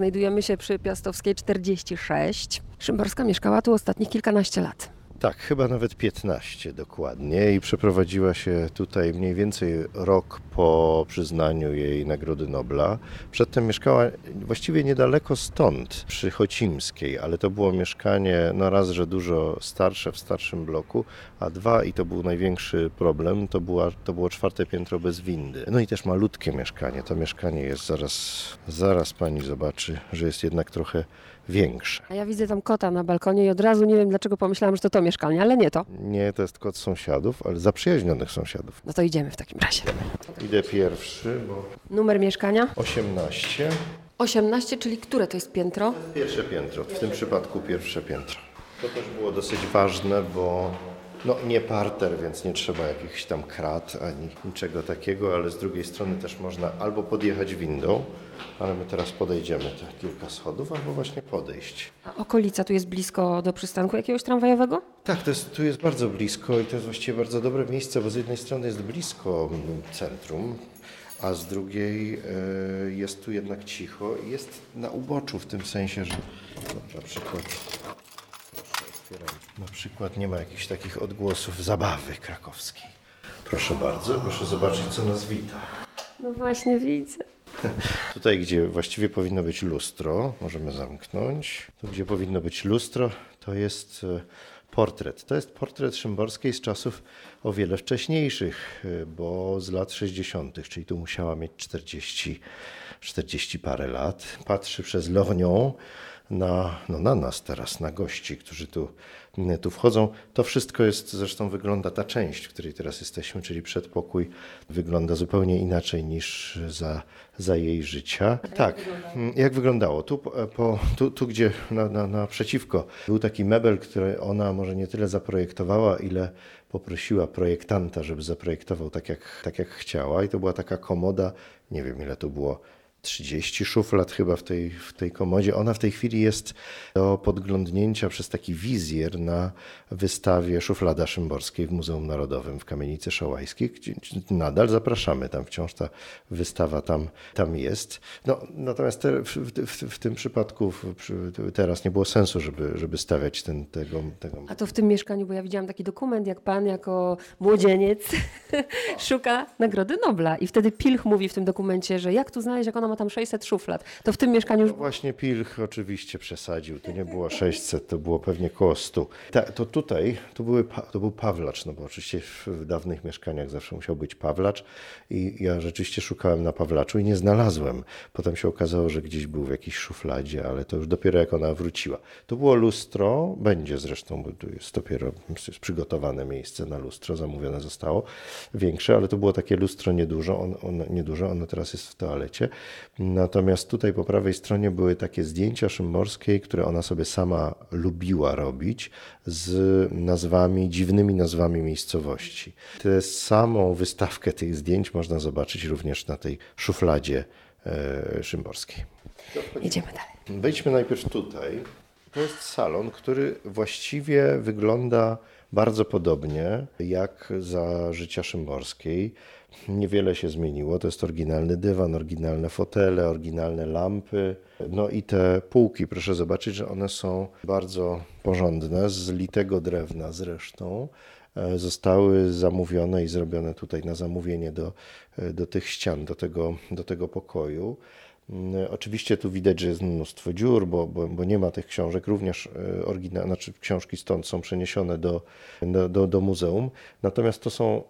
Znajdujemy się przy Piastowskiej 46. Szymborska mieszkała tu ostatnich kilkanaście lat. Tak, chyba nawet 15 dokładnie i przeprowadziła się tutaj mniej więcej rok po przyznaniu jej Nagrody Nobla. Przedtem mieszkała właściwie niedaleko stąd, przy Chocimskiej, ale to było mieszkanie no raz, że dużo starsze w starszym bloku, a dwa i to był największy problem, to, była, to było czwarte piętro bez windy. No i też malutkie mieszkanie. To mieszkanie jest zaraz, zaraz pani zobaczy, że jest jednak trochę większe. A ja widzę tam kota na balkonie i od razu nie wiem dlaczego pomyślałam, że to to mieszkanie, ale nie to. Nie, to jest kot sąsiadów, ale zaprzyjaźnionych sąsiadów. No to idziemy w takim razie. Idę pierwszy, bo Numer mieszkania? 18. 18, czyli które to jest piętro? Pierwsze piętro, w tym przypadku pierwsze piętro. To też było dosyć ważne, bo no nie parter, więc nie trzeba jakichś tam krat ani niczego takiego, ale z drugiej strony też można albo podjechać windą, ale my teraz podejdziemy te kilka schodów, albo właśnie podejść. A okolica tu jest blisko do przystanku jakiegoś tramwajowego? Tak, to jest, tu jest bardzo blisko i to jest właściwie bardzo dobre miejsce, bo z jednej strony jest blisko mm, centrum, a z drugiej e, jest tu jednak cicho i jest na uboczu w tym sensie, że no, na przykład na przykład nie ma jakichś takich odgłosów zabawy krakowskiej. Proszę bardzo, proszę zobaczyć co nas wita. No właśnie widzę. Tutaj, gdzie właściwie powinno być lustro, możemy zamknąć. Tu, gdzie powinno być lustro, to jest e, portret. To jest portret Szymborskiej z czasów o wiele wcześniejszych, e, bo z lat 60., czyli tu musiała mieć 40, 40 parę lat. Patrzy przez lornią na, no na nas teraz, na gości, którzy tu, tu wchodzą. To wszystko jest, zresztą wygląda ta część, w której teraz jesteśmy, czyli przedpokój, wygląda zupełnie inaczej niż za, za jej życia. Tak, jak wyglądało? Tu, po, tu, tu gdzie na, na, naprzeciwko był taki mebel, który ona może nie tyle zaprojektowała, ile poprosiła projektanta, żeby zaprojektował tak jak, tak jak chciała i to była taka komoda, nie wiem ile to było, 30 szuflad chyba w tej, w tej komodzie. Ona w tej chwili jest do podglądnięcia przez taki wizjer na wystawie Szuflada Szymborskiej w Muzeum Narodowym w Kamienicy Szołajskiej. Gdzie nadal zapraszamy, tam wciąż ta wystawa tam, tam jest. No, natomiast te, w, w, w, tym przypadku teraz nie było sensu, żeby, żeby stawiać ten, tego, tego... A to w tym mieszkaniu, bo ja widziałam taki dokument, jak pan jako młodzieniec szuka Nagrody Nobla i wtedy Pilch mówi w tym dokumencie, że jak tu znaleźć, jak ona ma tam 600 szuflad. To w tym mieszkaniu już... No właśnie Pilch oczywiście przesadził. To nie było 600, to było pewnie koło 100. Ta, to tutaj, to, były, to był Pawlacz, no bo oczywiście w dawnych mieszkaniach zawsze musiał być Pawlacz i ja rzeczywiście szukałem na Pawlaczu i nie znalazłem. Potem się okazało, że gdzieś był w jakiejś szufladzie, ale to już dopiero jak ona wróciła. To było lustro, będzie zresztą, bo tu jest dopiero jest przygotowane miejsce na lustro, zamówione zostało, większe, ale to było takie lustro niedużo, on, on, niedużo, ono teraz jest w toalecie. Natomiast tutaj po prawej stronie były takie zdjęcia Szymborskiej, które ona sobie sama lubiła robić z nazwami, dziwnymi nazwami miejscowości. Tę samą wystawkę tych zdjęć można zobaczyć również na tej szufladzie e, Szymborskiej. Jedziemy dalej. Wejdźmy najpierw tutaj. To jest salon, który właściwie wygląda bardzo podobnie jak za życia Szymborskiej. Niewiele się zmieniło. To jest oryginalny dywan, oryginalne fotele, oryginalne lampy. No i te półki, proszę zobaczyć, że one są bardzo porządne, z litego drewna zresztą. Zostały zamówione i zrobione tutaj na zamówienie do, do tych ścian, do tego, do tego pokoju. Oczywiście tu widać, że jest mnóstwo dziur, bo, bo, bo nie ma tych książek. Również oryginał, znaczy książki stąd są przeniesione do, do, do, muzeum. Natomiast to są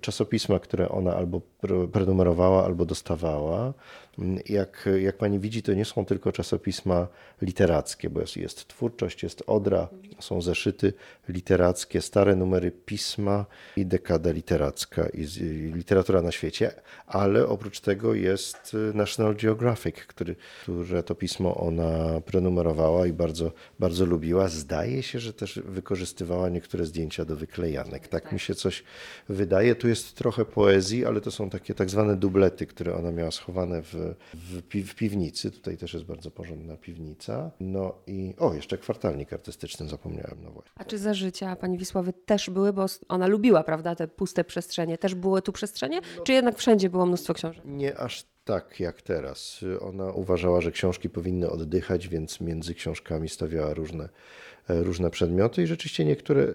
czasopisma, które ona albo prenumerowała, albo dostawała. Jak, jak pani widzi, to nie są tylko czasopisma literackie, bo jest, jest twórczość, jest odra, są zeszyty literackie, stare numery pisma i dekada literacka i, i literatura na świecie, ale oprócz tego jest National Geographic, który, które to pismo ona prenumerowała i bardzo, bardzo lubiła. Zdaje się, że też wykorzystywała niektóre zdjęcia do wyklejanek. Tak mi się coś wydaje. Tu jest trochę poezji, ale to są takie tak zwane dublety, które ona miała schowane w, w, pi w piwnicy. Tutaj też jest bardzo porządna piwnica. No i o, jeszcze kwartalnik artystyczny zapomniałem. No właśnie. A czy za życia pani Wisławy też były, bo ona lubiła, prawda, te puste przestrzenie, też były tu przestrzenie, czy jednak wszędzie było mnóstwo książek? Nie aż tak jak teraz. Ona uważała, że książki powinny oddychać, więc między książkami stawiała różne, e, różne przedmioty i rzeczywiście niektóre,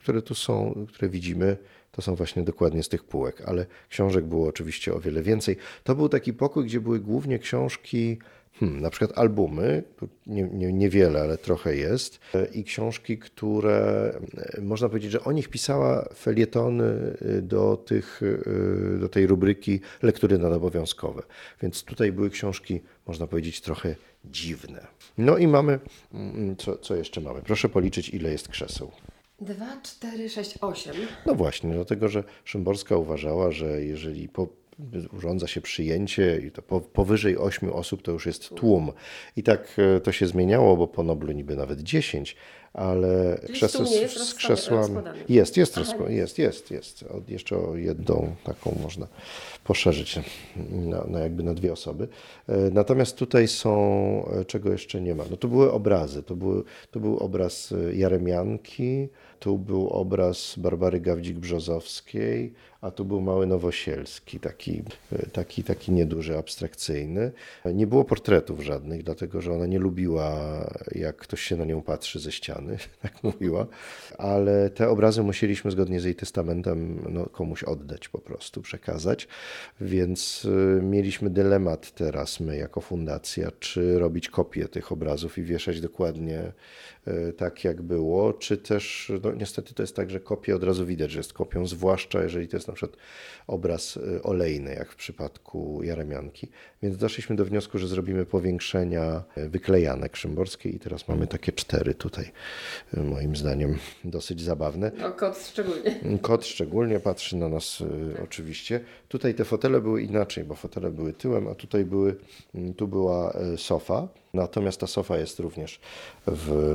które tu są, które widzimy, to są właśnie dokładnie z tych półek, ale książek było oczywiście o wiele więcej. To był taki pokój, gdzie były głównie książki Hmm, na przykład albumy, nie, nie, niewiele, ale trochę jest, i książki, które e, można powiedzieć, że o nich pisała felietony e, do, tych, e, do tej rubryki lektury nadobowiązkowe. Więc tutaj były książki, można powiedzieć, trochę dziwne. No i mamy, mm, co, co jeszcze mamy? Proszę policzyć, ile jest krzeseł. 2, 4, 6, 8. No właśnie, dlatego że Szymborska uważała, że jeżeli po urządza się przyjęcie i to powyżej 8 osób to już jest tłum. I tak e, to się zmieniało, bo po Noblu niby nawet 10, ale krzesło z krzesłami. Jest, jest, rozkład, jest, jest, jest. Jeszcze jedną taką można poszerzyć na, na, jakby na dwie osoby. E, natomiast tutaj są, e, czego jeszcze nie ma. No to były obrazy. To, były, to był obraz Jaremianki, tu był obraz Barbary Gawdzik-Brzozowskiej, a tu był mały Nowosielski, taki, taki, taki nieduży, abstrakcyjny. Nie było portretów żadnych, dlatego że ona nie lubiła, jak ktoś się na nią patrzy ze ściany, tak mówiła, ale te obrazy musieliśmy zgodnie z jej testamentem no, komuś oddać po prostu, przekazać, więc y, mieliśmy dylemat teraz my jako fundacja, czy robić kopię tych obrazów i wieszać dokładnie y, tak, jak było, czy też, no niestety to jest tak, że kopię od razu widać, że jest kopią, zwłaszcza jeżeli to jest na przykład obraz y, olejny, jak w przypadku Jaremianki. Więc doszliśmy do wniosku, że zrobimy powiększenia y, wyklejanek szymborskiej i teraz mamy takie cztery tutaj, y, moim zdaniem dosyć zabawne. No, kot szczególnie. Kot szczególnie patrzy na nas oczywiście. Tutaj te fotele były inaczej, bo fotele były tyłem, a tutaj były, mm, tu była sofa. Natomiast ta sofa jest również w,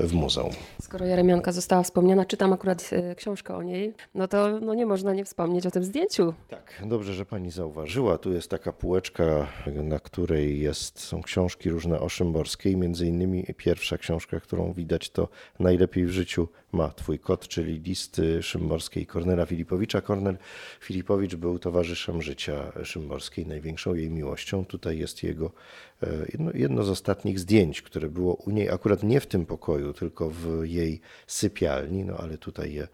w muzeum. Skoro Jaremianka została wspomniana, czytam akurat książkę o niej, no to no nie można nie wspomnieć o tym zdjęciu. Tak, dobrze, że pani zauważyła. Tu jest taka półeczka, na której jest, są książki różne o Szymborskiej. Między innymi pierwsza książka, którą widać, to Najlepiej w życiu ma twój kot, czyli listy Szymborskiej Kornela Filipowicza. Kornel Filipowicz był towarzyszem życia Szymborskiej, największą jej miłością. Tutaj jest jego e, jedno, jedno z ostatnich zdjęć, które było u niej akurat nie w tym pokoju, tylko w jej sypialni, no ale tutaj je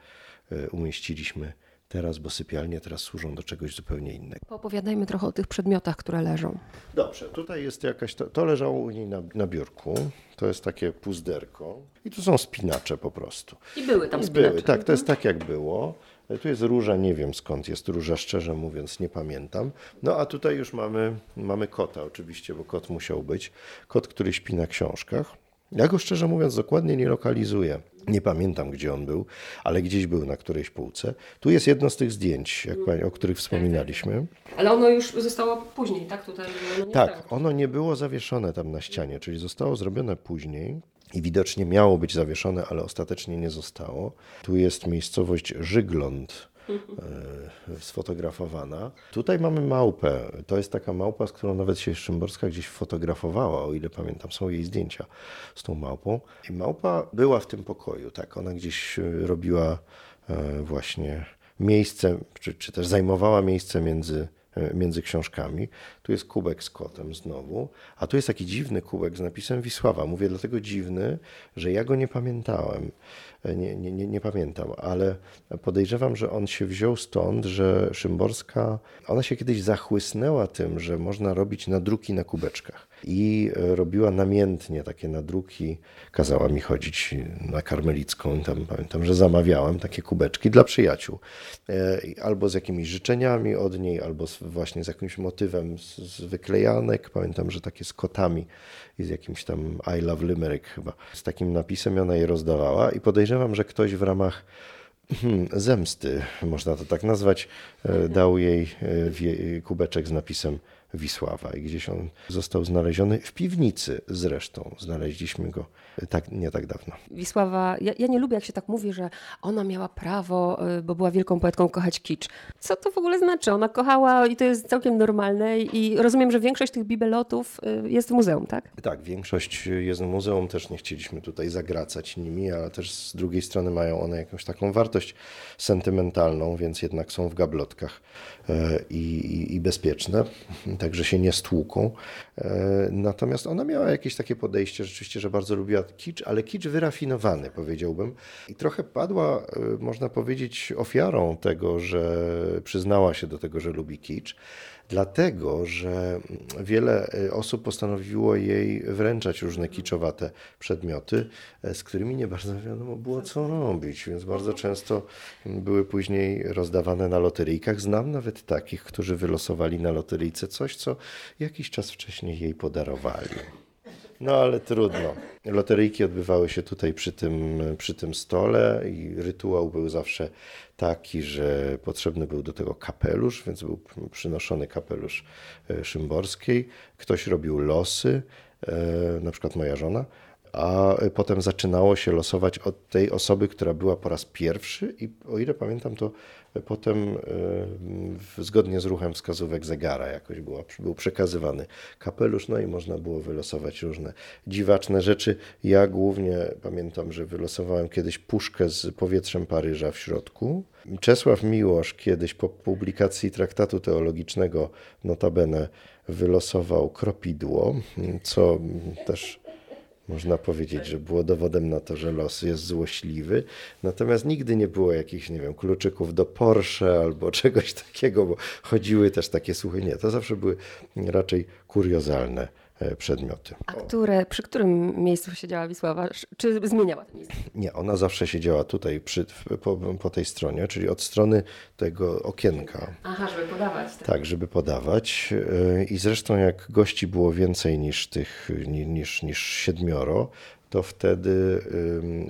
e, umieściliśmy teraz, bo sypialnie teraz służą do czegoś zupełnie innego. Opowiadajmy trochę o tych przedmiotach, które leżą. Dobrze, tutaj jest jakaś, to, to leżało u niej na, na biurku, to jest takie puzderko i tu są spinacze po prostu. I były tam I spinacze. Były, tak, to jest tak jak było. Tu jest róża, nie wiem skąd jest róża, szczerze mówiąc, nie pamiętam. No a tutaj już mamy, mamy kota oczywiście, bo kot musiał być. Kot, który śpi na książkach. Ja go szczerze mówiąc dokładnie nie lokalizuję. Nie pamiętam, gdzie on był, ale gdzieś był na którejś półce. Tu jest jedno z tych zdjęć, pani, o których wspominaliśmy. Ale ono już zostało później, tak? Tutaj ono tak, ono nie było zawieszone tam na ścianie, czyli zostało zrobione później i widocznie miało być zawieszone, ale ostatecznie nie zostało. Tu jest miejscowość Żygląd E, sfotografowana. Tutaj mamy małpę. To jest taka małpa, z którą nawet się Szymborska gdzieś fotografowała, o ile pamiętam. Są jej zdjęcia z tą małpą. I małpa była w tym pokoju, tak. Ona gdzieś e, robiła e, właśnie miejsce, czy, czy też zajmowała miejsce między między książkami. Tu jest kubek z kotem znowu, a tu jest taki dziwny kubek z napisem Wisława. Mówię dlatego dziwny, że ja go nie pamiętałem nie, nie, nie, nie pamiętam, ale podejrzewam, że on się wziął stąd, że Szymborska, ona się kiedyś zachłysnęła tym, że można robić nadruki na kubeczkach i e, robiła namiętnie takie nadruki. Kazała mi chodzić na karmelicką tam pamiętam, że zamawiałem takie kubeczki dla przyjaciół. E, albo z jakimiś życzeniami od niej, albo właśnie z jakimś motywem z wyklejanek. Pamiętam, że takie z kotami i z jakimś tam I love Limerick chyba. Z takim napisem ona je rozdawała i podejrzewam, że ktoś w ramach hmm, zemsty, można to tak nazwać, e, dał jej kubeczek z napisem Wisława i gdzieś on został znaleziony w piwnicy zresztą. Znaleźliśmy go tak, nie tak dawno. Wisława, ja, ja, nie lubię jak się tak mówi, że ona miała prawo, y, bo była wielką poetką, kochać kicz. Co to w ogóle znaczy? Ona kochała i to jest całkiem normalne i rozumiem, że większość tych bibelotów y, jest w muzeum, tak? Tak, większość jest w muzeum, też nie chcieliśmy tutaj zagracać nimi, ale też z drugiej strony mają one jakąś taką wartość sentymentalną, więc jednak są w gablotkach i, i, i bezpieczne. Także się nie stłuką. E, natomiast ona miała jakieś takie podejście rzeczywiście, że bardzo lubiła kicz, ale kicz wyrafinowany powiedziałbym. I trochę padła, e, można powiedzieć, ofiarą tego, że przyznała się do tego, że lubi kicz dlatego że wiele y, osób postanowiło jej wręczać różne kiczowate przedmioty, e, z którymi nie bardzo wiadomo było, co robić, więc bardzo często były później rozdawane na loteryjkach. Znam nawet takich, którzy wylosowali na loteryjce coś, co jakiś czas wcześniej jej podarowali. No ale trudno. Loteryjki odbywały się tutaj przy tym, przy tym stole i rytuał był zawsze taki, że potrzebny był do tego kapelusz, więc był przynoszony kapelusz e, Szymborskiej. Ktoś robił losy, e, na przykład moja żona, a potem zaczynało się losować od tej osoby, która była po raz pierwszy i o ile pamiętam, to potem e, zgodnie z ruchem wskazówek zegara jakoś był przekazywany kapelusz, no i można było wylosować różne dziwaczne rzeczy. Ja głównie pamiętam, że wylosowałem kiedyś puszkę z powietrzem Paryża w środku. Czesław Miłosz kiedyś po publikacji traktatu teologicznego notabene wylosował kropidło, co też można powiedzieć, że było dowodem na to, że los jest złośliwy. Natomiast nigdy nie było jakichś, nie wiem, kluczyków do Porsche albo czegoś takiego, bo chodziły też takie słuchy. Nie, to zawsze były raczej kuriozalne przedmioty. A które, przy którym miejscu siedziała Wisława? Czy zmieniała to miejsce? Nie, ona zawsze siedziała tutaj przy, po, po, tej stronie, czyli od strony tego okienka. Aha, żeby podawać. Tak, tak żeby podawać. E, I zresztą jak gości było więcej niż tych, niż, niż siedmioro, to wtedy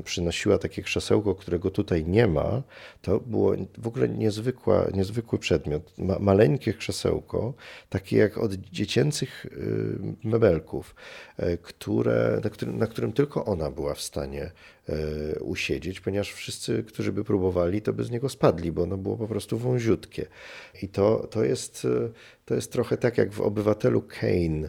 przynosiła takie krzesełko, którego tutaj nie ma. To było w ogóle niezwykła, niezwykły przedmiot. Ma, maleńkie krzesełko, takie jak od dziecięcych mebelków, e, które, na, którym, na którym tylko ona była w stanie e, usiedzieć, ponieważ wszyscy, którzy by próbowali, to by z niego spadli, bo ono było po prostu wąziutkie. I to, to, jest, to jest trochę tak jak w Obywatelu Kane E,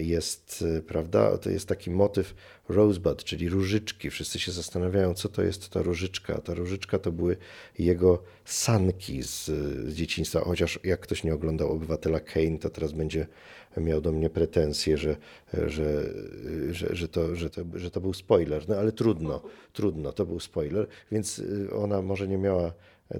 jest, e, prawda, to jest taki motyw rosebud, czyli różyczki. Wszyscy się zastanawiają, co to jest ta różyczka. Ta różyczka to były jego sanki z, z dzieciństwa, chociaż jak ktoś nie oglądał Obywatela Kane, to teraz będzie miał do mnie pretensje, że, że, że, że, to, że, to, że to był spoiler. No ale trudno, trudno, to był spoiler, więc e, ona może nie miała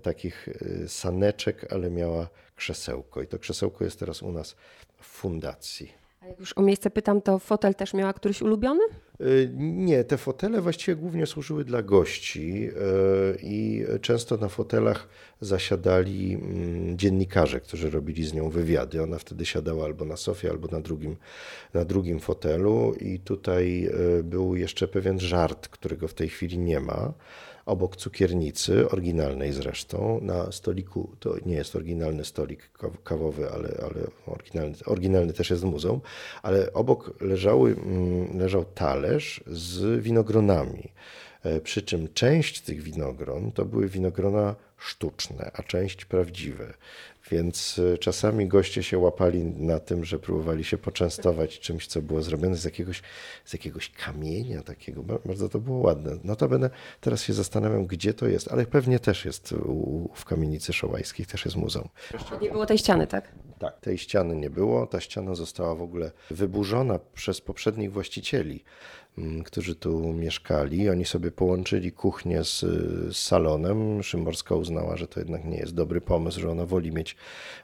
takich saneczek, ale miała krzesełko. I to krzesełko jest teraz u nas w fundacji. Jak już o miejsce pytam, to fotel też miała któryś ulubiony? Y, nie, te fotele właściwie głównie służyły dla gości y, i często na fotelach zasiadali mm, dziennikarze, którzy robili z nią wywiady. Ona wtedy siadała albo na sofie, albo na drugim, na drugim fotelu i tutaj y, był jeszcze pewien żart, którego w tej chwili nie ma cukiernicy, oryginalnej zresztą, na stoliku, to nie jest oryginalny stolik kawowy, ale, ale oryginalny, oryginalny też jest muzeum, ale obok leżały, mm, leżał talerz z winogronami. E, przy czym część tych winogron to były winogrona sztuczne, a część prawdziwe. Więc e, czasami goście się łapali na tym, że próbowali się poczęstować czymś, co było zrobione z jakiegoś, z jakiegoś kamienia takiego. Bardzo to było ładne. Notabene teraz się zastanawiam, gdzie to jest, ale pewnie też jest u, w kamienicy szołajskiej, też jest muzeum. Nie było tej ściany, tak? Tak, tej ściany nie było. Ta ściana została w ogóle wyburzona przez poprzednich właścicieli. Mm, którzy tu mieszkali. Oni sobie połączyli kuchnię z, z, salonem. Szymborska uznała, że to jednak nie jest dobry pomysł, że ona woli mieć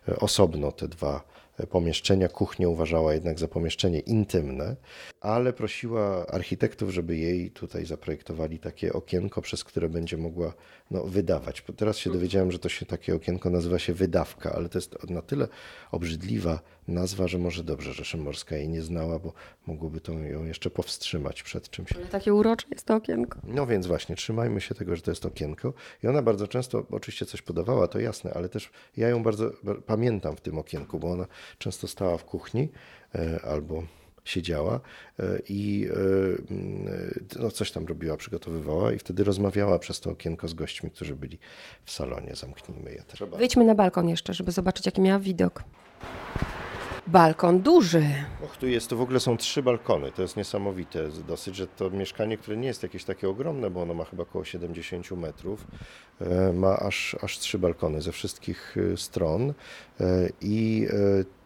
e, osobno te dwa pomieszczenia. Kuchnię uważała jednak za pomieszczenie intymne, ale prosiła architektów, żeby jej tutaj zaprojektowali takie okienko, przez które będzie mogła no, wydawać. Teraz się dowiedziałem, że to się takie okienko nazywa się wydawka, ale to jest na tyle obrzydliwa nazwa, że może dobrze, że Szymborska jej nie znała, bo mogłoby to ją jeszcze powstrzymać przed czymś. Ale takie urocze jest to okienko. No więc właśnie, trzymajmy się tego, że to jest okienko. I ona bardzo często oczywiście coś podawała, to jasne, ale też ja ją bardzo pamiętam w tym okienku, bo ona często stała w kuchni e, albo siedziała e, i e, no, coś tam robiła, przygotowywała i wtedy rozmawiała przez to okienko z gośćmi, którzy byli w salonie. Zamknijmy je. Wyjdźmy na balkon jeszcze, żeby zobaczyć, jaki miała widok. Balkon duży. Och, tu jest, to w ogóle są trzy balkony, to jest niesamowite dosyć, że to mieszkanie, które nie jest jakieś takie ogromne, bo ono ma chyba około 70 metrów, e, ma aż, aż trzy balkony ze wszystkich e, stron. E, i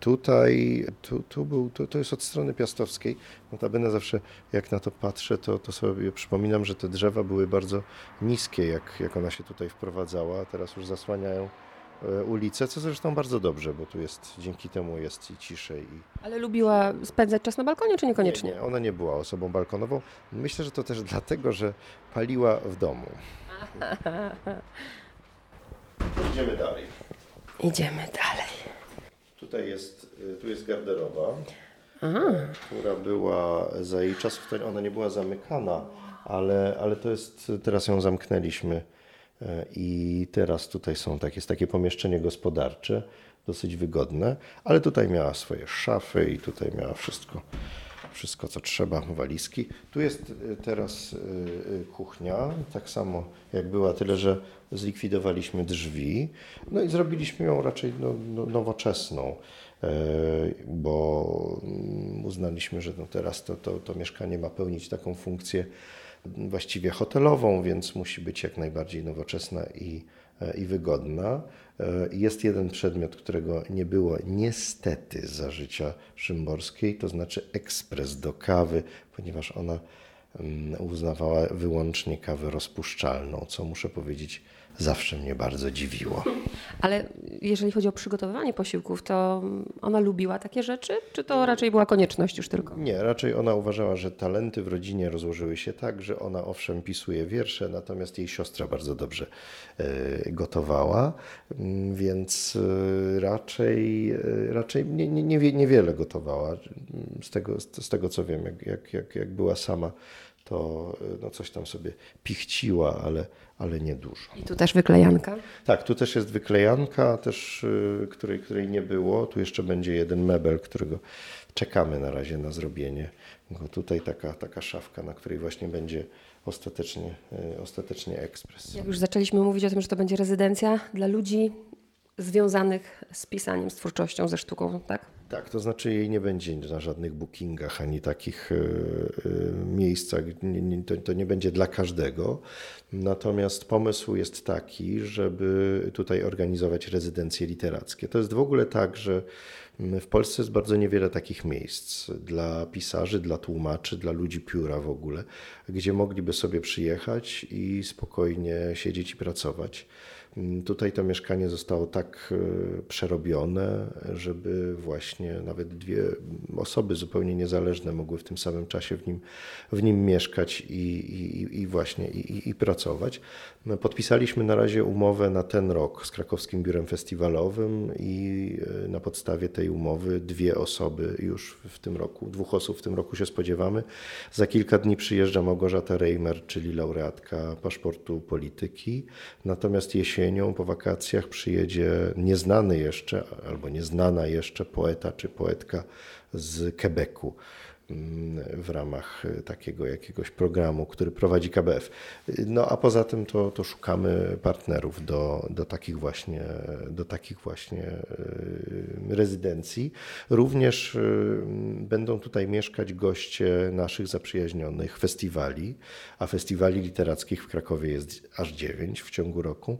tutaj, tu, tu był, to, to jest od strony piastowskiej, notabene zawsze jak na to patrzę, to, to sobie przypominam, że te drzewa były bardzo niskie, jak, jak ona się tutaj wprowadzała, teraz już zasłaniają ulicę, co zresztą bardzo dobrze, bo tu jest, dzięki temu jest i ciszej. I... Ale lubiła spędzać czas na balkonie, czy niekoniecznie? Nie, nie, ona nie była osobą balkonową. Myślę, że to też dlatego, że paliła w domu. Idziemy dalej. Idziemy dalej. Tutaj jest, e, tu jest garderoba, Aha. która była za jej czasów, ona nie była zamykana, ale, ale to jest, teraz ją zamknęliśmy E, I teraz tutaj są tak, jest takie pomieszczenie gospodarcze, dosyć wygodne, ale tutaj miała swoje szafy i tutaj miała wszystko, wszystko co trzeba, walizki. Tu jest e, teraz e, kuchnia, tak samo jak była, tyle że zlikwidowaliśmy drzwi, no i zrobiliśmy ją raczej no, no, nowoczesną, bo mm, uznaliśmy, że no teraz to, to, to mieszkanie ma pełnić taką funkcję właściwie hotelową, więc musi być jak najbardziej nowoczesna i, i wygodna. E, jest jeden przedmiot, którego nie było niestety za życia Szymborskiej, to znaczy ekspres do kawy, ponieważ ona mm, uznawała wyłącznie kawę rozpuszczalną, co muszę powiedzieć zawsze mnie bardzo dziwiło. Ale jeżeli chodzi o przygotowywanie posiłków, to ona lubiła takie rzeczy, czy to raczej była konieczność już tylko? Nie, raczej ona uważała, że talenty w rodzinie rozłożyły się tak, że ona owszem pisuje wiersze, natomiast jej siostra bardzo dobrze e, gotowała, mm, więc e, raczej, e, raczej nie, nie, nie, niewiele gotowała. Z tego, z tego co wiem, jak, jak, jak była sama to no coś tam sobie pichciła, ale, ale nie dużo. I tu też wyklejanka? Tak, tu też jest wyklejanka, też, y, której, której nie było. Tu jeszcze będzie jeden mebel, którego czekamy na razie na zrobienie. Bo tutaj taka, taka szafka, na której właśnie będzie ostatecznie, y, ostatecznie ekspres. Jak już zaczęliśmy mówić o tym, że to będzie rezydencja dla ludzi związanych z pisaniem, z twórczością, ze sztuką, tak? Tak, to znaczy jej nie będzie na żadnych bookingach ani takich e, e, miejscach. To, to nie będzie dla każdego. Natomiast pomysł jest taki, żeby tutaj organizować rezydencje literackie. To jest w ogóle tak, że w Polsce jest bardzo niewiele takich miejsc dla pisarzy, dla tłumaczy, dla ludzi pióra w ogóle, gdzie mogliby sobie przyjechać i spokojnie siedzieć i pracować. Mm, tutaj to mieszkanie zostało tak e, przerobione, żeby właśnie nawet dwie osoby zupełnie niezależne mogły w tym samym czasie w nim, w nim mieszkać i, i, i właśnie i, i pracować. No, podpisaliśmy na razie umowę na ten rok z Krakowskim Biurem Festiwalowym i e, na podstawie tej umowy dwie osoby już w tym roku, dwóch osób w tym roku się spodziewamy. Za kilka dni przyjeżdża Małgorzata Reimer, czyli laureatka paszportu polityki. Natomiast jesienią po wakacjach przyjedzie nieznany jeszcze albo nieznana jeszcze poeta czy poetka z Quebecu w ramach takiego jakiegoś programu, który prowadzi KBF. No a poza tym to, to szukamy partnerów do, do, takich właśnie, do takich właśnie e, rezydencji. Również e, będą tutaj mieszkać goście naszych zaprzyjaźnionych festiwali, a festiwali literackich w Krakowie jest aż dziewięć w ciągu roku.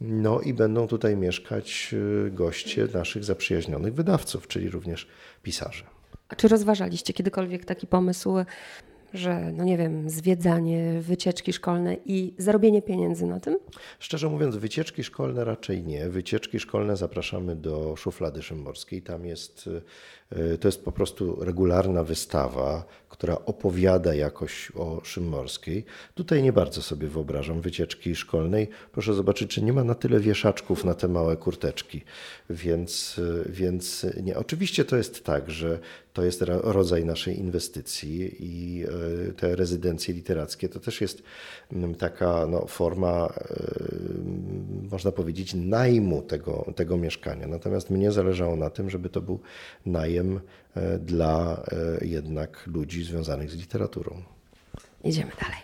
No i będą tutaj mieszkać e, goście naszych zaprzyjaźnionych wydawców, czyli również pisarze. A czy rozważaliście kiedykolwiek taki pomysł, że, no nie wiem, zwiedzanie, wycieczki szkolne i zarobienie pieniędzy na tym? Szczerze mówiąc, wycieczki szkolne raczej nie. Wycieczki szkolne zapraszamy do Szuflady Szymborskiej. Tam jest, e, to jest po prostu regularna wystawa, która opowiada jakoś o Szymborskiej. Tutaj nie bardzo sobie wyobrażam wycieczki szkolnej. Proszę zobaczyć, czy nie ma na tyle wieszaczków na te małe kurteczki. Więc, więc nie. Oczywiście to jest tak, że to jest rodzaj naszej inwestycji i e, te rezydencje literackie to też jest mm, taka no, forma, e, można powiedzieć, najmu tego, tego mieszkania. Natomiast mnie zależało na tym, żeby to był najem E, dla jednak ludzi związanych z literaturą. Idziemy dalej.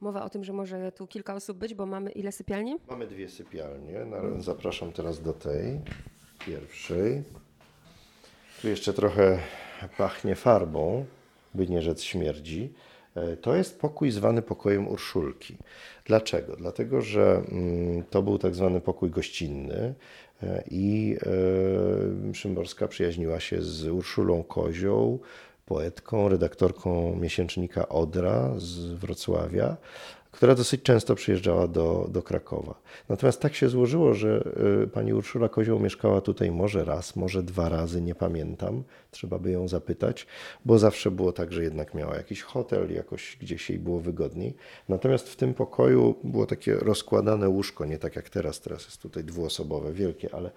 Mowa o tym, że może tu kilka osób być, bo mamy ile sypialni? Mamy dwie sypialnie. Zapraszam teraz do tej pierwszej. Tu jeszcze trochę pachnie farbą, by nie rzec śmierdzi. E, to jest pokój zwany pokojem Urszulki. Dlaczego? Dlatego, że mm, to był tak zwany pokój gościnny e, i e, Szymborska przyjaźniła się z Urszulą Kozią, poetką, redaktorką miesięcznika Odra z Wrocławia, która dosyć często przyjeżdżała do, do Krakowa. Natomiast tak się złożyło, że y, pani Urszula Kozioł mieszkała tutaj może raz, może dwa razy, nie pamiętam, trzeba by ją zapytać, bo zawsze było tak, że jednak miała jakiś hotel, jakoś gdzieś jej było wygodniej. Natomiast w tym pokoju było takie rozkładane łóżko, nie tak jak teraz, teraz jest tutaj dwuosobowe, wielkie, ale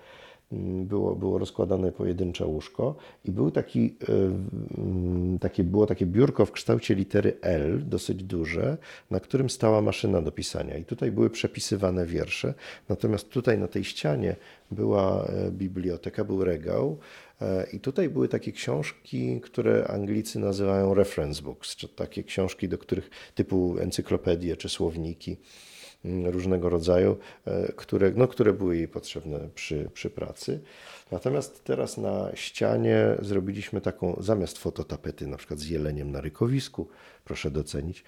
było, było rozkładane pojedyncze łóżko i był taki, e, takie, było takie biurko w kształcie litery L, dosyć duże, na którym stała maszyna do pisania. I tutaj były przepisywane wiersze. Natomiast tutaj na tej ścianie była e, biblioteka, był regał. E, I tutaj były takie książki, które Anglicy nazywają reference books, czy takie książki, do których typu encyklopedie czy słowniki różnego rodzaju, e, które, no, które były jej potrzebne przy, przy pracy. Natomiast teraz na ścianie zrobiliśmy taką, zamiast fototapety na przykład z jeleniem na rykowisku, proszę docenić,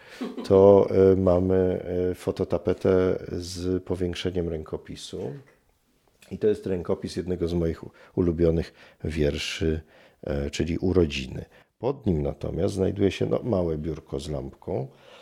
to e, mamy e, fototapetę z powiększeniem rękopisu. I to jest rękopis jednego z moich ulubionych wierszy, czyli Urodziny. Pod nim natomiast znajduje się no, małe biurko z lampką, Mm,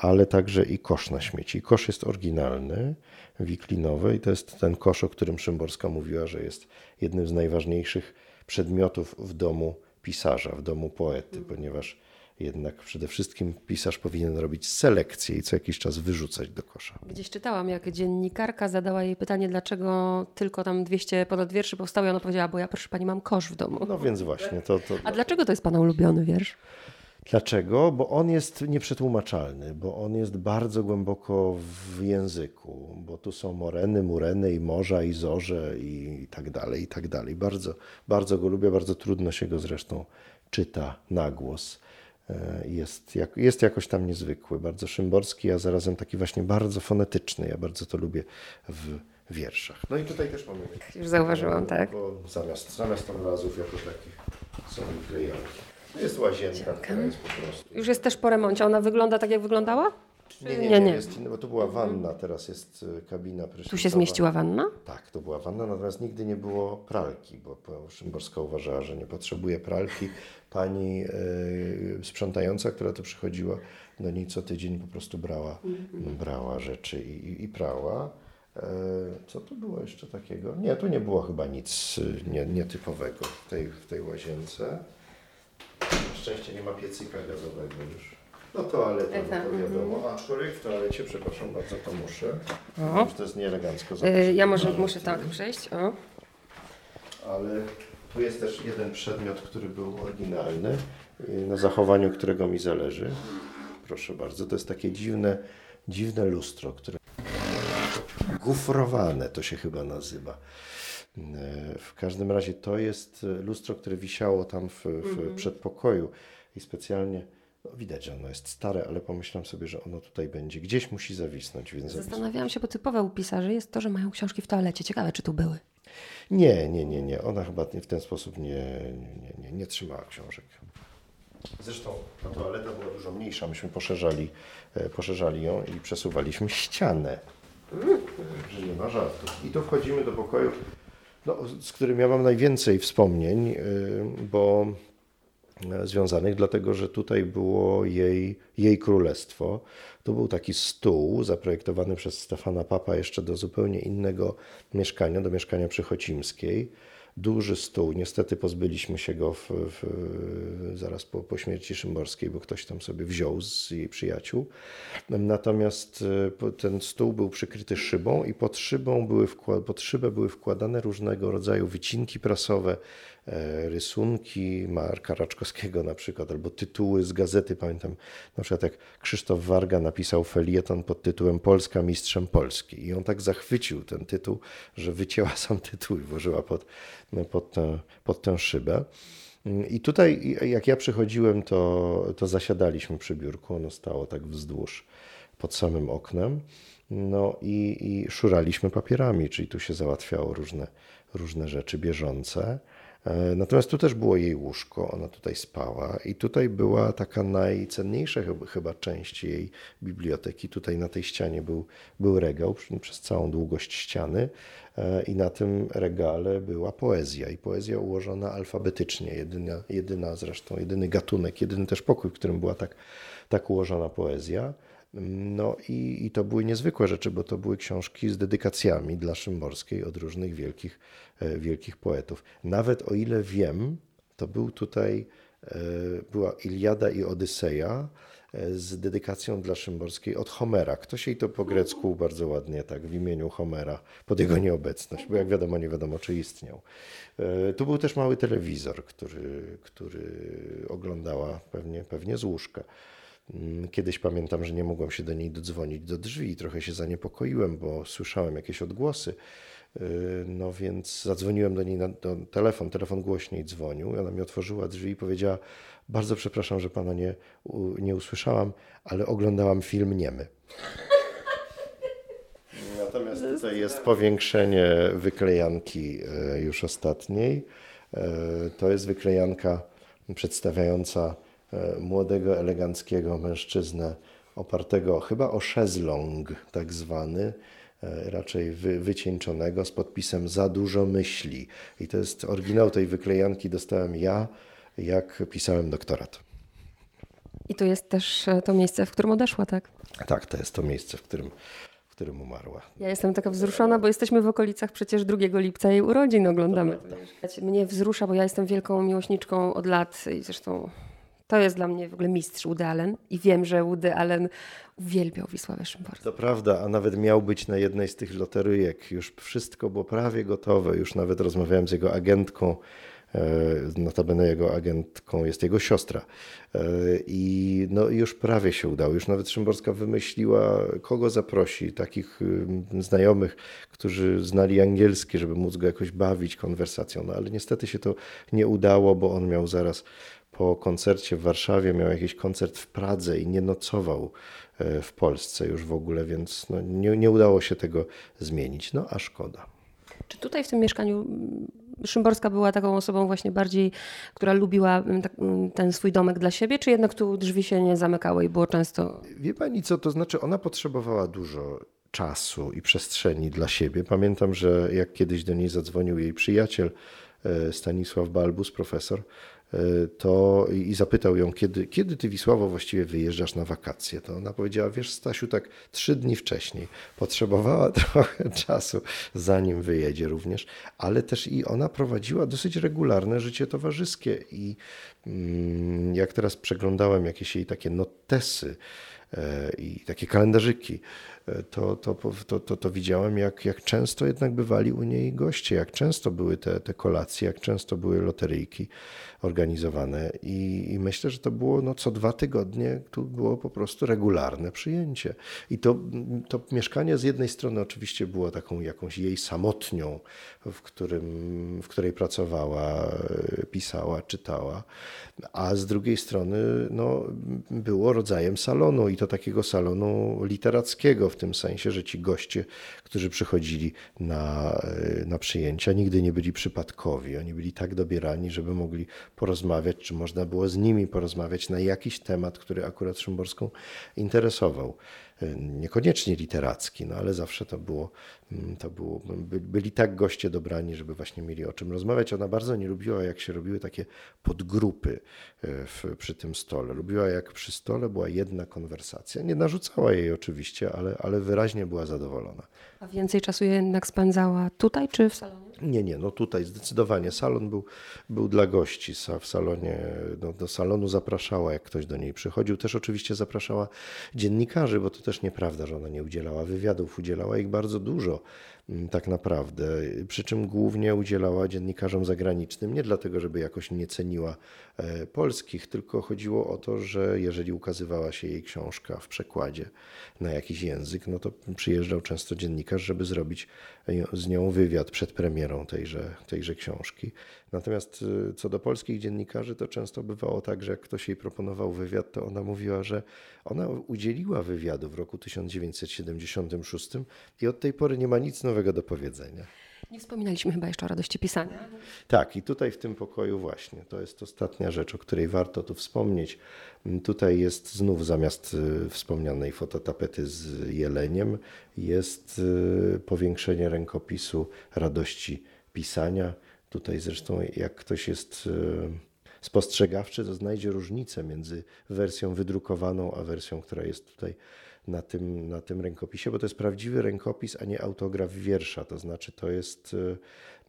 ale także i kosz na śmieci. Kosz jest oryginalny, wiklinowy i to jest ten kosz, o którym Szymborska mówiła, że jest jednym z najważniejszych przedmiotów w domu pisarza, w domu poety, ponieważ jednak przede wszystkim pisarz powinien robić selekcję i co jakiś czas wyrzucać do kosza. Gdzieś czytałam, jak dziennikarka zadała jej pytanie, dlaczego tylko tam 200 ponad wierszy powstało i ona powiedziała, bo ja proszę pani mam kosz w domu. No więc właśnie. To, to, A dlaczego to jest pana ulubiony wiersz? Dlaczego? Bo on jest nieprzetłumaczalny, bo on jest bardzo głęboko w języku, bo tu są moreny, mureny i morza i zorze i, tak dalej, i tak dalej. Bardzo, bardzo go lubię, bardzo trudno się go zresztą czyta na głos. E, jest, jak, jest jakoś tam niezwykły, bardzo szymborski, a zarazem taki właśnie bardzo fonetyczny. Ja bardzo to lubię w wierszach. No i tutaj też mamy... Już zauważyłam, tak? Bo zamiast, zamiast obrazów jako takich są wklejane. Jest łazienka, która jest po prostu. Już jest też po remoncie. Ona wygląda tak, jak wyglądała? Nie, nie, nie, nie. Jest inny, bo to była wanna, teraz jest y, kabina prysznicowa. Tu się zmieściła wanna? Tak, to była wanna, natomiast nigdy nie było pralki, bo Szymborska uważała, że nie potrzebuje pralki. Pani y, sprzątająca, która tu przychodziła, do niej co tydzień po prostu brała, mhm. brała rzeczy i, i prała. E, co tu było jeszcze takiego? Nie, tu nie było chyba nic y, nie, nietypowego w tej, w tej łazience szczęście nie ma piecyka gazowego już. No toaleta, no to mhm. wiadomo. Aczkolwiek w toalecie, przepraszam bardzo, to muszę. O. to jest nieelegancko. Yy, ja może muszę tak przejść. O. Ale tu jest też jeden przedmiot, który był oryginalny, y, na zachowaniu którego mi zależy. Proszę bardzo, to jest takie dziwne, dziwne lustro, które gufrowane to się chyba nazywa. E, w każdym razie to jest e, lustro, które wisiało tam w, w mhm. przedpokoju i specjalnie no widać, że ono jest stare, ale pomyślałam sobie, że ono tutaj będzie. Gdzieś musi zawisnąć. Więc Zastanawiałam się, bo typowe u pisarzy jest to, że mają książki w toalecie. Ciekawe, czy tu były. Nie, nie, nie, nie. Ona chyba w ten sposób nie, nie, nie, nie trzymała książek. Zresztą ta toaleta była dużo mniejsza. Myśmy poszerzali, e, poszerzali ją i przesuwaliśmy ścianę. Mm. Że nie ma żartów. I tu wchodzimy do pokoju no, z którym ja mam najwięcej wspomnień, y, bo e, związanych, dlatego że tutaj było jej, jej królestwo. To był taki stół zaprojektowany przez Stefana Papa jeszcze do zupełnie innego mieszkania, do mieszkania przy Chocimskiej duży stół. Niestety pozbyliśmy się go w, w, zaraz po, po śmierci Szymborskiej, bo ktoś tam sobie wziął z jej przyjaciół. Natomiast e, ten stół był przykryty szybą i pod, szybą były pod szybę były wkładane różnego rodzaju wycinki prasowe, E, rysunki Marka Raczkowskiego na przykład, albo tytuły z gazety. Pamiętam na przykład jak Krzysztof Warga napisał felieton pod tytułem Polska mistrzem Polski i on tak zachwycił ten tytuł, że wycięła sam tytuł i włożyła pod, pod, tę, pod tę szybę. I tutaj, jak ja przychodziłem, to, to zasiadaliśmy przy biurku. Ono stało tak wzdłuż pod samym oknem. No i, i szuraliśmy papierami, czyli tu się załatwiało różne, różne rzeczy bieżące. E, natomiast tu też było jej łóżko, ona tutaj spała i tutaj była taka najcenniejsza chyba część jej biblioteki. Tutaj na tej ścianie był, był regał przez całą długość ściany e, i na tym regale była poezja i poezja ułożona alfabetycznie, jedyna, jedyna zresztą, jedyny gatunek, jedyny też pokój, w którym była tak, tak ułożona poezja. No i, i, to były niezwykłe rzeczy, bo to były książki z dedykacjami dla Szymborskiej od różnych wielkich, e, wielkich poetów. Nawet o ile wiem, to był tutaj, e, była Iliada i Odyseja e, z dedykacją dla Szymborskiej od Homera. Ktoś jej to po grecku bardzo ładnie, tak, w imieniu Homera, pod jego nieobecność, bo jak wiadomo, nie wiadomo, czy istniał. Tu był też mały telewizor, który, który oglądała pewnie, pewnie z łóżka. Mm, kiedyś pamiętam, że nie mogłem się do niej dodzwonić do drzwi. Trochę się zaniepokoiłem, bo słyszałem jakieś odgłosy. Y, no więc zadzwoniłem do niej na do telefon, telefon głośniej dzwonił. Ona mi otworzyła drzwi i powiedziała: Bardzo przepraszam, że pana nie, nie usłyszałam, ale oglądałam film niemy. Natomiast tutaj jest powiększenie wyklejanki y, już ostatniej. Y, to jest wyklejanka przedstawiająca E, młodego, eleganckiego mężczyznę opartego chyba o szezlong tak zwany, e, raczej wy, wycieńczonego z podpisem za dużo myśli. I to jest oryginał tej wyklejanki dostałem ja, jak pisałem doktorat. I to jest też e, to miejsce, w którym odeszła, tak? Tak, to jest to miejsce, w którym, w którym umarła. Ja jestem taka wzruszona, bo jesteśmy w okolicach przecież 2 lipca jej urodzin oglądamy. Mnie wzrusza, bo ja jestem wielką miłośniczką od lat i zresztą to jest dla mnie w ogóle mistrz Woody Allen i wiem, że Woody Allen uwielbiał Wisławę Szymborską. To prawda, a nawet miał być na jednej z tych loteryjek. Już wszystko było prawie gotowe. Już nawet rozmawiałem z jego agentką. E, notabene jego agentką jest jego siostra. E, I no, już prawie się udało. Już nawet Szymborska wymyśliła, kogo zaprosi, takich znajomych, którzy znali angielski, żeby móc go jakoś bawić konwersacją. No, ale niestety się to nie udało, bo on miał zaraz po koncercie w Warszawie miał jakiś koncert w Pradze i nie nocował e, w Polsce już w ogóle, więc no nie, nie udało się tego zmienić. No a szkoda. Czy tutaj w tym mieszkaniu Szymborska była taką osobą właśnie bardziej, która lubiła mm, mm, ten swój domek dla siebie, czy jednak tu drzwi się nie zamykały i było często... Wie pani co, to znaczy ona potrzebowała dużo czasu i przestrzeni dla siebie. Pamiętam, że jak kiedyś do niej zadzwonił jej przyjaciel e, Stanisław Balbus, profesor, to i zapytał ją, kiedy, kiedy ty Wisławo właściwie wyjeżdżasz na wakacje, to ona powiedziała, wiesz Stasiu, tak trzy dni wcześniej. Potrzebowała trochę czasu, zanim wyjedzie również, ale też i ona prowadziła dosyć regularne życie towarzyskie i mm, jak teraz przeglądałem jakieś jej takie notesy, e, i takie kalendarzyki, e, to, to, to, to, to widziałem, jak, jak często jednak bywali u niej goście, jak często były te, te kolacje, jak często były loteryjki organizowane i, i, myślę, że to było no, co dwa tygodnie, tu było po prostu regularne przyjęcie. I to, to mieszkanie z jednej strony oczywiście było taką jakąś jej samotnią, w, którym, w której pracowała, pisała, czytała, a z drugiej strony no, było rodzajem salonu i to takiego salonu literackiego tym sensie, że ci goście, którzy przychodzili na, na przyjęcia, nigdy nie byli przypadkowi. Oni byli tak dobierani, żeby mogli porozmawiać, czy można było z nimi porozmawiać na jakiś temat, który akurat Szymborską interesował. Niekoniecznie literacki, no ale zawsze to było, mm, to było, byli tak goście dobrani, żeby właśnie mieli o czym rozmawiać. Ona bardzo nie lubiła, jak się robiły takie podgrupy e, w, przy tym stole. Lubiła, jak przy stole była jedna konwersacja. Nie narzucała jej oczywiście, ale, ale wyraźnie była zadowolona. A więcej czasu jednak spędzała tutaj czy w salonie? Nie, nie, no tutaj zdecydowanie salon był, był dla gości. W salonie, no do salonu zapraszała, jak ktoś do niej przychodził. Też oczywiście zapraszała dziennikarzy, bo to też nieprawda, że ona nie udzielała wywiadów, udzielała ich bardzo dużo. Mm, tak naprawdę. Przy czym głównie udzielała dziennikarzom zagranicznym, nie dlatego, żeby jakoś nie ceniła polskich, tylko chodziło o to, że jeżeli ukazywała się jej książka w przekładzie na jakiś język, no to przyjeżdżał często dziennikarz, żeby zrobić z nią wywiad przed premierą tejże, tejże książki. Natomiast y, co do polskich dziennikarzy, to często bywało tak, że jak ktoś jej proponował wywiad, to ona mówiła, że ona udzieliła wywiadu w roku 1976 i od tej pory nie ma nic nowego do powiedzenia. Nie wspominaliśmy chyba jeszcze o radości pisania. Tak, i tutaj w tym pokoju właśnie, to jest ostatnia rzecz, o której warto tu wspomnieć. Tutaj jest znów zamiast y, wspomnianej fototapety z jeleniem, jest y, powiększenie rękopisu radości pisania. Tutaj zresztą jak ktoś jest y, spostrzegawczy, to znajdzie różnicę między wersją wydrukowaną, a wersją, która jest tutaj na tym, na tym rękopisie, bo to jest prawdziwy rękopis, a nie autograf wiersza. To znaczy, to jest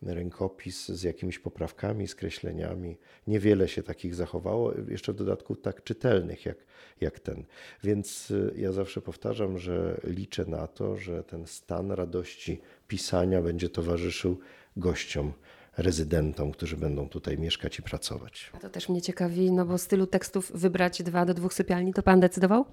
e, rękopis z jakimiś poprawkami, skreśleniami. Niewiele się takich zachowało, jeszcze w dodatku tak czytelnych jak, jak ten. Więc e, ja zawsze powtarzam, że liczę na to, że ten stan radości pisania będzie towarzyszył gościom rezydentom, którzy będą tutaj mieszkać i pracować. A to też mnie ciekawi, no bo z tylu tekstów wybrać dwa do dwóch sypialni, to pan decydował?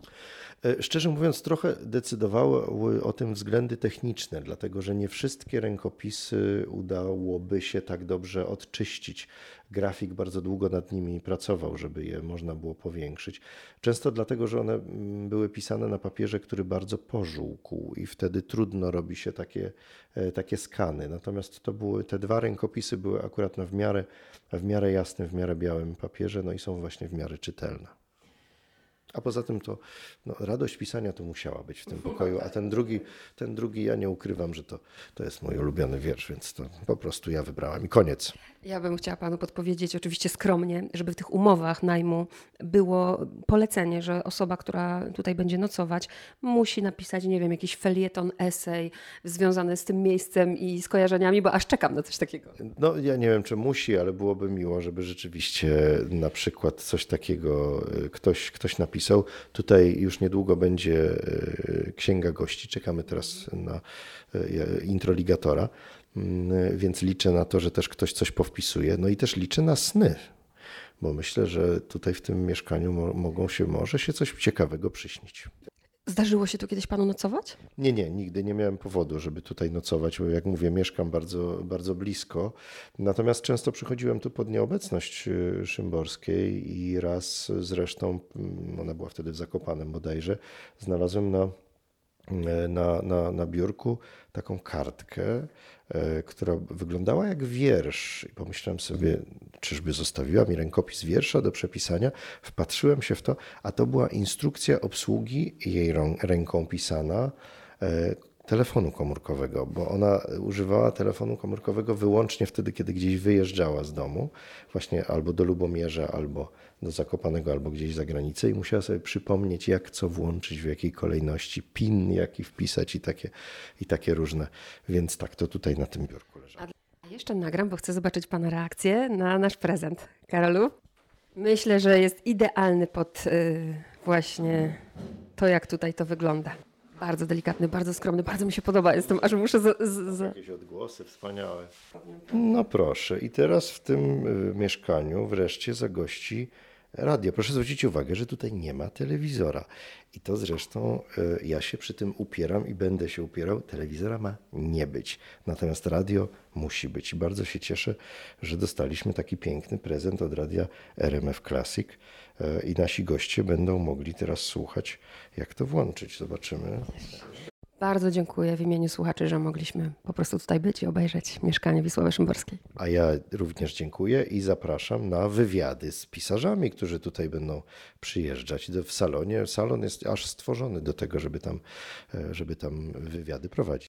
E, szczerze mówiąc, trochę decydowały o tym względy techniczne, dlatego że nie wszystkie rękopisy udałoby się tak dobrze odczyścić. Grafik bardzo długo nad nimi pracował, żeby je można było powiększyć. Często dlatego, że one mm, były pisane na papierze, który bardzo pożółkł i wtedy trudno robi się takie, e, takie skany. Natomiast to były, te dwa rękopisy były akurat na w miarę, w miarę jasnym, w miarę białym papierze, no i są właśnie w miarę czytelne. A poza tym to no, radość pisania to musiała być w tym pokoju, a ten drugi, ten drugi ja nie ukrywam, że to, to jest mój ulubiony wiersz, więc to po prostu ja wybrałam i koniec. Ja bym chciała panu podpowiedzieć, oczywiście skromnie, żeby w tych umowach najmu było polecenie, że osoba, która tutaj będzie nocować, musi napisać, nie wiem, jakiś felieton, esej związany z tym miejscem i skojarzeniami, bo aż czekam na coś takiego. No ja nie wiem, czy musi, ale byłoby miło, żeby rzeczywiście na przykład coś takiego e, ktoś, ktoś napisał. Tutaj już niedługo będzie e, księga gości. Czekamy teraz na e, introligatora. Mm, więc liczę na to, że też ktoś coś powpisuje. No i też liczę na sny, bo myślę, że tutaj w tym mieszkaniu mogą się, może się coś ciekawego przyśnić. Zdarzyło się tu kiedyś panu nocować? Nie, nie, nigdy nie miałem powodu, żeby tutaj nocować, bo jak mówię, mieszkam bardzo, bardzo blisko. Natomiast często przychodziłem tu pod nieobecność y, Szymborskiej i raz zresztą, mm, ona była wtedy w Zakopanem bodajże, znalazłem na, na, na, na biurku taką kartkę, E, która wyglądała jak wiersz. I pomyślałem sobie, czyżby zostawiła mi rękopis wiersza do przepisania. Wpatrzyłem się w to, a to była instrukcja obsługi jej ręką pisana e, telefonu komórkowego, bo ona używała telefonu komórkowego wyłącznie wtedy, kiedy gdzieś wyjeżdżała z domu, właśnie albo do Lubomierza, albo do Zakopanego, albo gdzieś za granicę i musiała sobie przypomnieć, jak co włączyć, w jakiej kolejności, pin jaki wpisać i takie, i takie różne. Więc tak, to tutaj na tym biurku leżało. A jeszcze nagram, bo chcę zobaczyć Pana reakcję na nasz prezent. Karolu? Myślę, że jest idealny pod yy, właśnie to, jak tutaj to wygląda. Bardzo delikatny, bardzo skromny, bardzo mi się podoba. Jestem, aż muszę. Z, z, z... Jakieś odgłosy wspaniałe. No proszę, i teraz w tym y, mieszkaniu wreszcie zagości radio. Proszę zwrócić uwagę, że tutaj nie ma telewizora. I to zresztą y, ja się przy tym upieram i będę się upierał. Telewizora ma nie być. Natomiast radio musi być. I bardzo się cieszę, że dostaliśmy taki piękny prezent od radia RMF Classic. I nasi goście będą mogli teraz słuchać, jak to włączyć. Zobaczymy. Bardzo dziękuję w imieniu słuchaczy, że mogliśmy po prostu tutaj być i obejrzeć mieszkanie Wisławy Szymborskiej. A ja również dziękuję i zapraszam na wywiady z pisarzami, którzy tutaj będą przyjeżdżać w salonie. Salon jest aż stworzony do tego, żeby tam, e, żeby tam wywiady prowadzić.